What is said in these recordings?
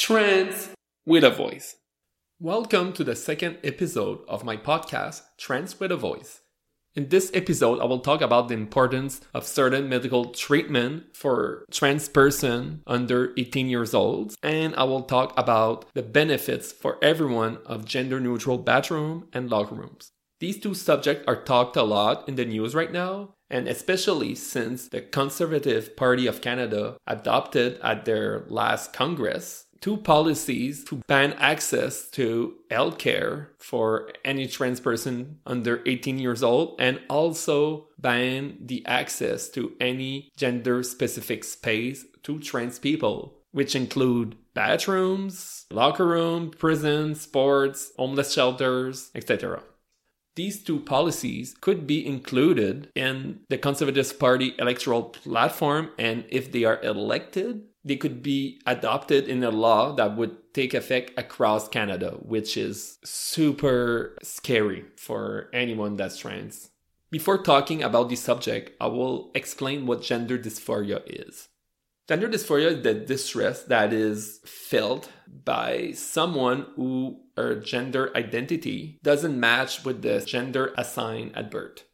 Trans with a Voice. Welcome to the second episode of my podcast, Trans with a Voice. In this episode, I will talk about the importance of certain medical treatment for trans person under 18 years old, and I will talk about the benefits for everyone of gender neutral bathroom and locker rooms. These two subjects are talked a lot in the news right now, and especially since the Conservative Party of Canada adopted at their last Congress two policies to ban access to health care for any trans person under 18 years old and also ban the access to any gender specific space to trans people which include bathrooms locker room prisons sports homeless shelters etc these two policies could be included in the Conservative Party electoral platform, and if they are elected, they could be adopted in a law that would take effect across Canada, which is super scary for anyone that's trans. Before talking about this subject, I will explain what gender dysphoria is. Gender dysphoria is the distress that is felt by someone who gender identity doesn't match with the gender assigned at birth.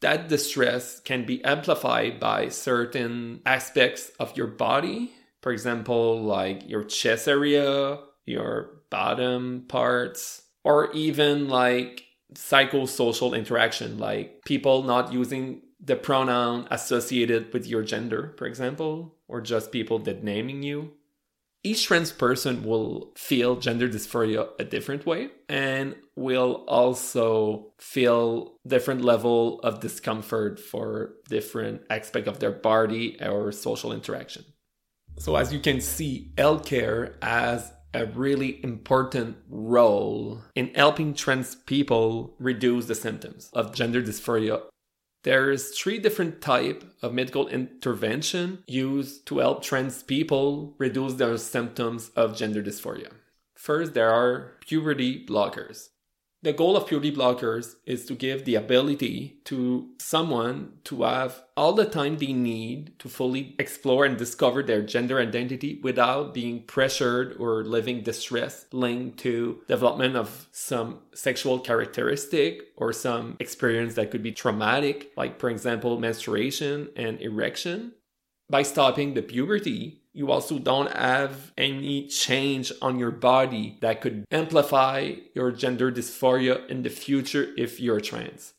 That distress can be amplified by certain aspects of your body, for example, like your chest area, your bottom parts, or even like psychosocial interaction, like people not using the pronoun associated with your gender, for example, or just people that naming you each trans person will feel gender dysphoria a different way and will also feel different level of discomfort for different aspect of their body or social interaction. So as you can see healthcare as a really important role in helping trans people reduce the symptoms of gender dysphoria there's three different type of medical intervention used to help trans people reduce their symptoms of gender dysphoria. First, there are puberty blockers. The goal of puberty blockers is to give the ability to someone to have all the time they need to fully explore and discover their gender identity without being pressured or living distress linked to development of some sexual characteristic or some experience that could be traumatic, like for example, menstruation and erection. By stopping the puberty, you also don't have any change on your body that could amplify your gender dysphoria in the future if you're trans.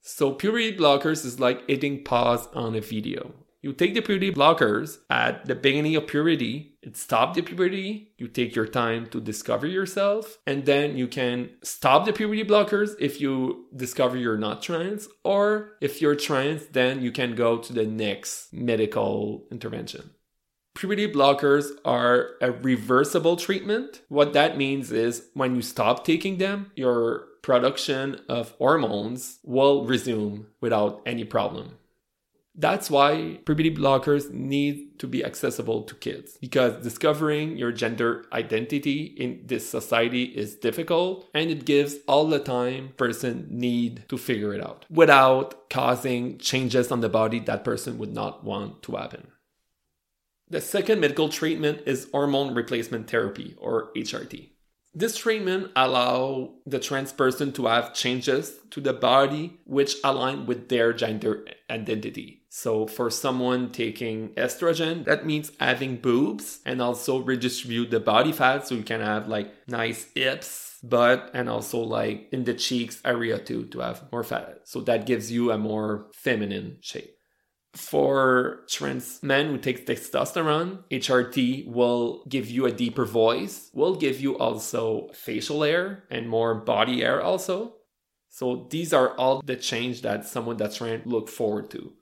So, puberty blockers is like hitting pause on a video. You take the puberty blockers at the beginning of puberty, it stops the puberty, you take your time to discover yourself, and then you can stop the puberty blockers if you discover you're not trans, or if you're trans, then you can go to the next medical intervention. Puberty blockers are a reversible treatment. What that means is when you stop taking them, your production of hormones will resume without any problem. That's why puberty blockers need to be accessible to kids because discovering your gender identity in this society is difficult and it gives all the time person need to figure it out without causing changes on the body that person would not want to happen. The second medical treatment is hormone replacement therapy or HRT. This treatment allow the trans person to have changes to the body which align with their gender identity. So for someone taking estrogen, that means having boobs and also redistribute the body fat so you can have like nice hips, butt, and also like in the cheeks area too to have more fat. So that gives you a more feminine shape for trans men who take testosterone, HRT will give you a deeper voice, will give you also facial hair and more body hair also. So these are all the change that someone that's trans look forward to.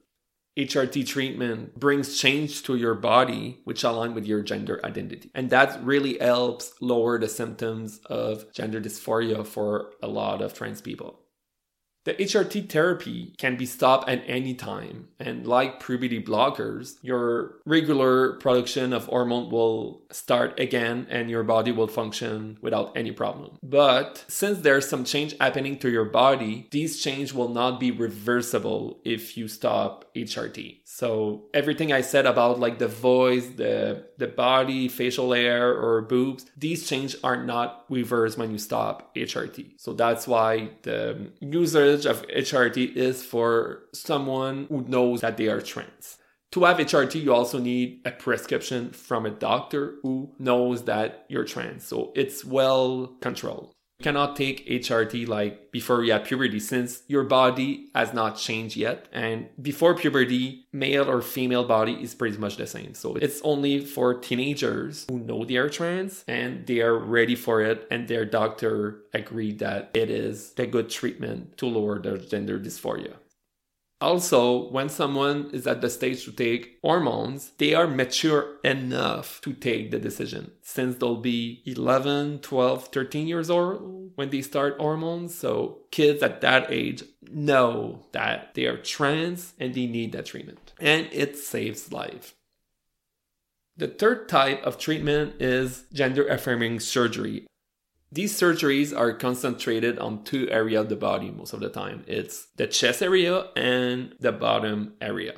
HRT treatment brings change to your body which align with your gender identity. And that really helps lower the symptoms of gender dysphoria for a lot of trans people. The HRT therapy can be stopped at any time, and like puberty blockers, your regular production of hormone will start again and your body will function without any problem. But since there's some change happening to your body, these change will not be reversible if you stop HRT. So everything I said about like the voice, the the body, facial hair or boobs, these change are not reversed when you stop HRT. So that's why the of HRT is for someone who knows that they are trans. To have HRT, you also need a prescription from a doctor who knows that you're trans. So it's well controlled cannot take HRT like before you have puberty since your body has not changed yet. And before puberty, male or female body is pretty much the same. So it's only for teenagers who know they are trans and they are ready for it and their doctor agreed that it is a good treatment to lower their gender dysphoria. Also, when someone is at the stage to take hormones, they are mature enough to take the decision since they'll be 11, 12, 13 years old when they start hormones. So kids at that age know that they are trans and they need that treatment. And it saves life. The third type of treatment is gender affirming surgery. These surgeries are concentrated on two areas of the body most of the time. It's the chest area and the bottom area.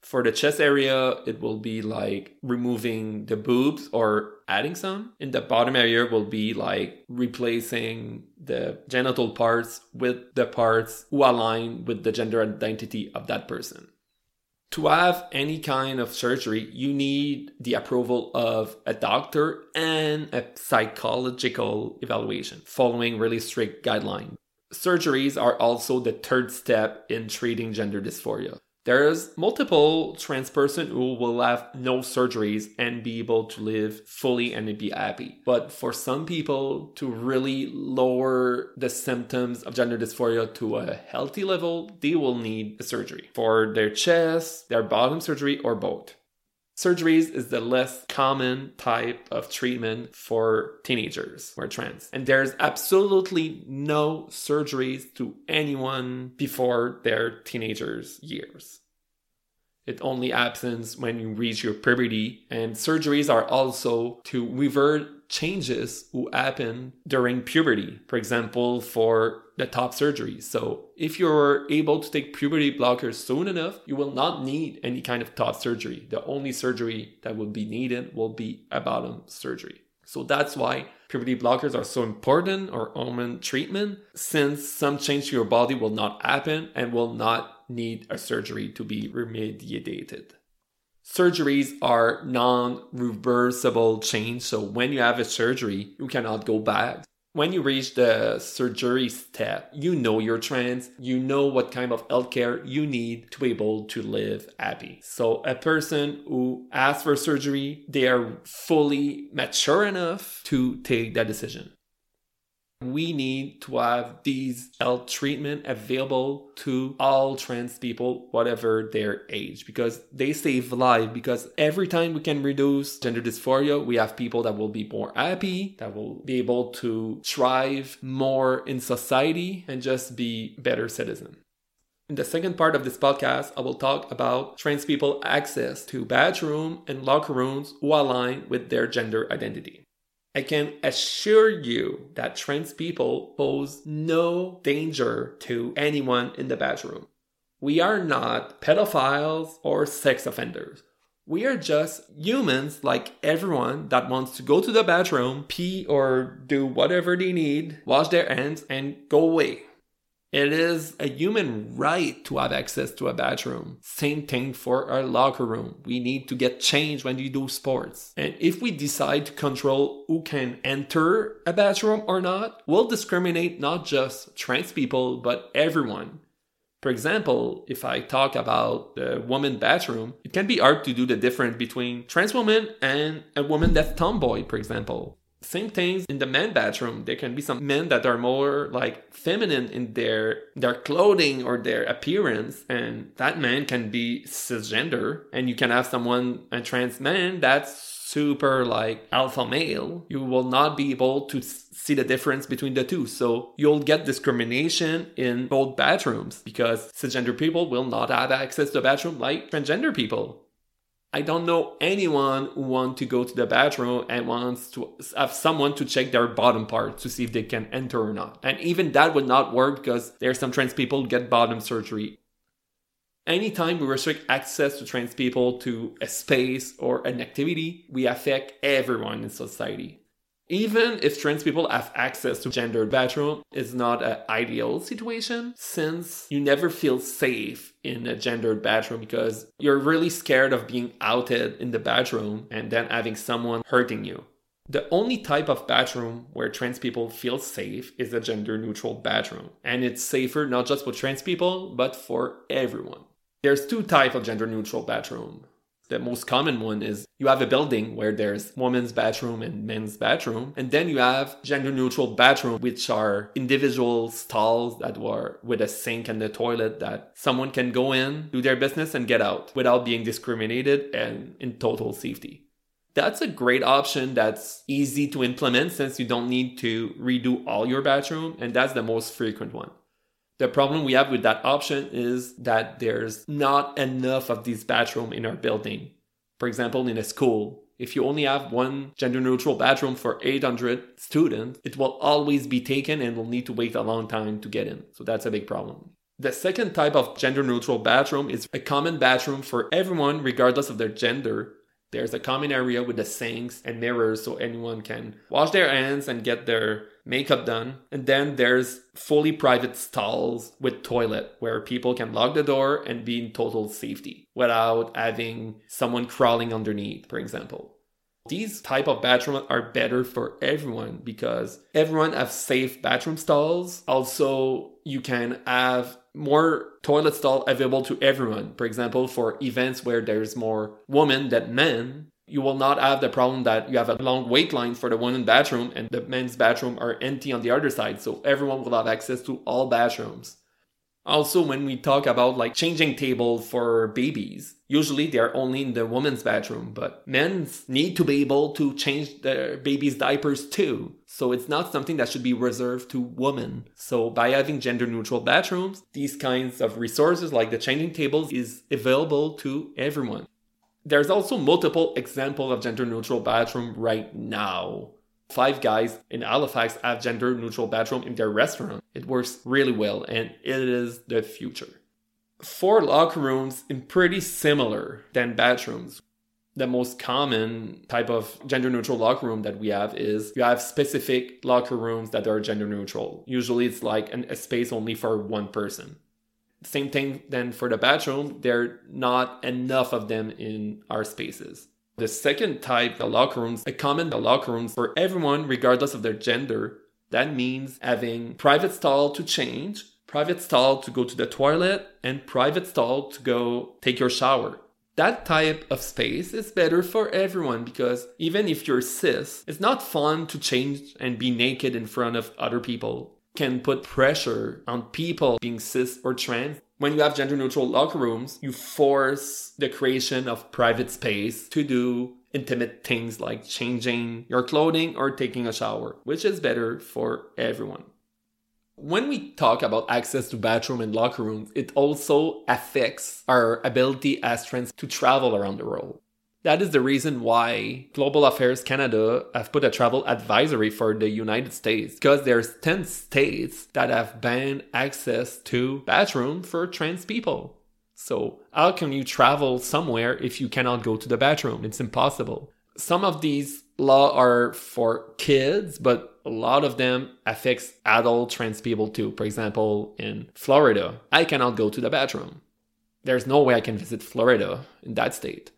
For the chest area, it will be like removing the boobs or adding some. In the bottom area will be like replacing the genital parts with the parts who align with the gender identity of that person to have any kind of surgery, you need the approval of a doctor and a psychological evaluation following really strict guidelines. Surgeries are also the third step in treating gender dysphoria. There's multiple trans person who will have no surgeries and be able to live fully and be happy. But for some people to really lower the symptoms of gender dysphoria to a healthy level, they will need a surgery for their chest, their bottom surgery, or both. Surgeries is the less common type of treatment for teenagers who are trans. And there's absolutely no surgeries to anyone before their teenagers' years. It only happens when you reach your puberty, and surgeries are also to revert changes who happen during puberty. For example, for the top surgery. So if you're able to take puberty blockers soon enough, you will not need any kind of top surgery. The only surgery that will be needed will be a bottom surgery. So that's why puberty blockers are so important or hormone treatment since some change to your body will not happen and will not need a surgery to be remediated. Surgeries are non reversible change, so when you have a surgery, you cannot go back when you reach the surgery step, you know you're trans, you know what kind of healthcare you need to be able to live happy. So a person who asks for surgery, they are fully mature enough to take that decision. We need to have these health treatment available to all trans people, whatever their age, because they save life. Because every time we can reduce gender dysphoria, we have people that will be more happy, that will be able to thrive more in society and just be better citizens. In the second part of this podcast, I will talk about trans people access to bathroom and locker rooms who align with their gender identity. I can assure you that trans people pose no danger to anyone in the bathroom. We are not pedophiles or sex offenders. We are just humans like everyone that wants to go to the bathroom, pee or do whatever they need, wash their hands, and go away. It is a human right to have access to a bathroom. Same thing for our locker room. We need to get changed when you do sports. And if we decide to control who can enter a bathroom or not, we'll discriminate not just trans people, but everyone. For example, if I talk about the woman bathroom, it can be hard to do the difference between trans woman and a woman that's tomboy, for example. Same things in the men bathroom. There can be some men that are more like feminine in their their clothing or their appearance, and that man can be cisgender, and you can have someone a trans man that's super like alpha male, you will not be able to see the difference between the two. So you'll get discrimination in both bathrooms because cisgender people will not have access to a bathroom like transgender people. I don't know anyone who wants to go to the bathroom and wants to have someone to check their bottom part to see if they can enter or not. And even that would not work because there are some trans people who get bottom surgery. Anytime we restrict access to trans people to a space or an activity, we affect everyone in society. Even if trans people have access to gendered bathroom, it's not an ideal situation since you never feel safe in a gendered bathroom because you're really scared of being outed in the bathroom and then having someone hurting you. The only type of bathroom where trans people feel safe is a gender neutral bathroom. And it's safer not just for trans people, but for everyone. There's two types of gender neutral bathroom. The most common one is you have a building where there's women's bathroom and men's bathroom, and then you have gender neutral bathroom, which are individual stalls that were with a sink and a toilet that someone can go in, do their business, and get out without being discriminated and in total safety. That's a great option that's easy to implement since you don't need to redo all your bathroom, and that's the most frequent one. The problem we have with that option is that there's not enough of these bathroom in our building. For example, in a school, if you only have one gender neutral bathroom for 800 students, it will always be taken and will need to wait a long time to get in. So that's a big problem. The second type of gender neutral bathroom is a common bathroom for everyone, regardless of their gender, there's a common area with the sinks and mirrors so anyone can wash their hands and get their makeup done. And then there's fully private stalls with toilet where people can lock the door and be in total safety without having someone crawling underneath, for example. These type of bathrooms are better for everyone because everyone have safe bathroom stalls. Also, you can have more toilet stall available to everyone. For example, for events where there's more women than men, you will not have the problem that you have a long wait line for the women's bathroom and the men's bathroom are empty on the other side. So everyone will have access to all bathrooms. Also, when we talk about like changing table for babies, usually they're only in the woman's bathroom, but men need to be able to change their baby's diapers too. So it's not something that should be reserved to women. So by having gender neutral bathrooms, these kinds of resources like the changing tables is available to everyone. There's also multiple examples of gender neutral bathroom right now. Five Guys in Halifax have gender neutral bathroom in their restaurant. It works really well and it is the future. For locker rooms is pretty similar than bathrooms. The most common type of gender neutral locker room that we have is you have specific locker rooms that are gender neutral. Usually it's like an, a space only for one person. Same thing then for the bathroom, there are not enough of them in our spaces. The second type, the locker rooms, a common locker rooms for everyone, regardless of their gender. That means having private stall to change, private stall to go to the toilet, and private stall to go take your shower. That type of space is better for everyone because even if you're cis, it's not fun to change and be naked in front of other people. Can put pressure on people being cis or trans when you have gender neutral locker rooms, you force the creation of private space to do intimate things like changing your clothing or taking a shower, which is better for everyone. When we talk about access to bathroom and locker rooms, it also affects our ability as trans to travel around the world. That is the reason why Global Affairs Canada have put a travel advisory for the United States because there's 10 states that have banned access to bathroom for trans people. So, how can you travel somewhere if you cannot go to the bathroom? It's impossible. Some of these law are for kids, but a lot of them affects adult trans people too. For example, in Florida, I cannot go to the bathroom. There's no way I can visit Florida in that state.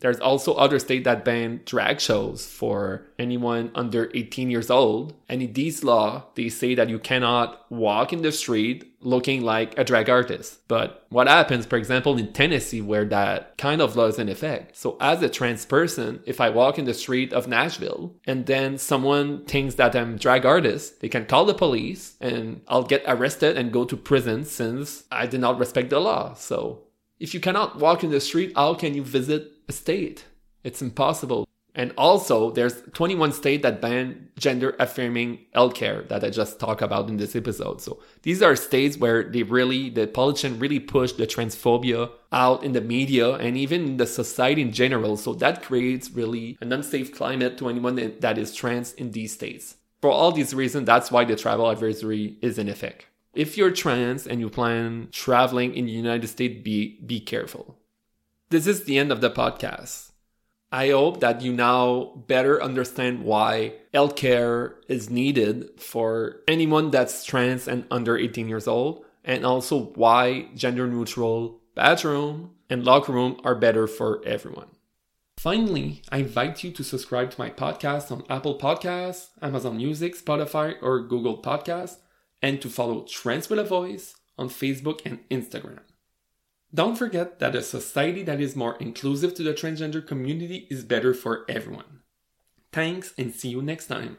There's also other states that ban drag shows for anyone under 18 years old. And in these law, they say that you cannot walk in the street looking like a drag artist. But what happens, for example, in Tennessee, where that kind of law is in effect? So as a trans person, if I walk in the street of Nashville and then someone thinks that I'm drag artist, they can call the police and I'll get arrested and go to prison since I did not respect the law. So if you cannot walk in the street, how can you visit a state? It's impossible. And also, there's 21 states that ban gender affirming healthcare that I just talked about in this episode. So these are states where they really, the politician really push the transphobia out in the media and even in the society in general. So that creates really an unsafe climate to anyone that is trans in these states. For all these reasons, that's why the travel advisory is in effect. If you're trans and you plan traveling in the United States, be, be careful. This is the end of the podcast. I hope that you now better understand why healthcare is needed for anyone that's trans and under 18 years old, and also why gender neutral bathroom and locker room are better for everyone. Finally, I invite you to subscribe to my podcast on Apple Podcasts, Amazon Music, Spotify, or Google Podcasts, and to follow Trans with a Voice on Facebook and Instagram. Don't forget that a society that is more inclusive to the transgender community is better for everyone. Thanks and see you next time.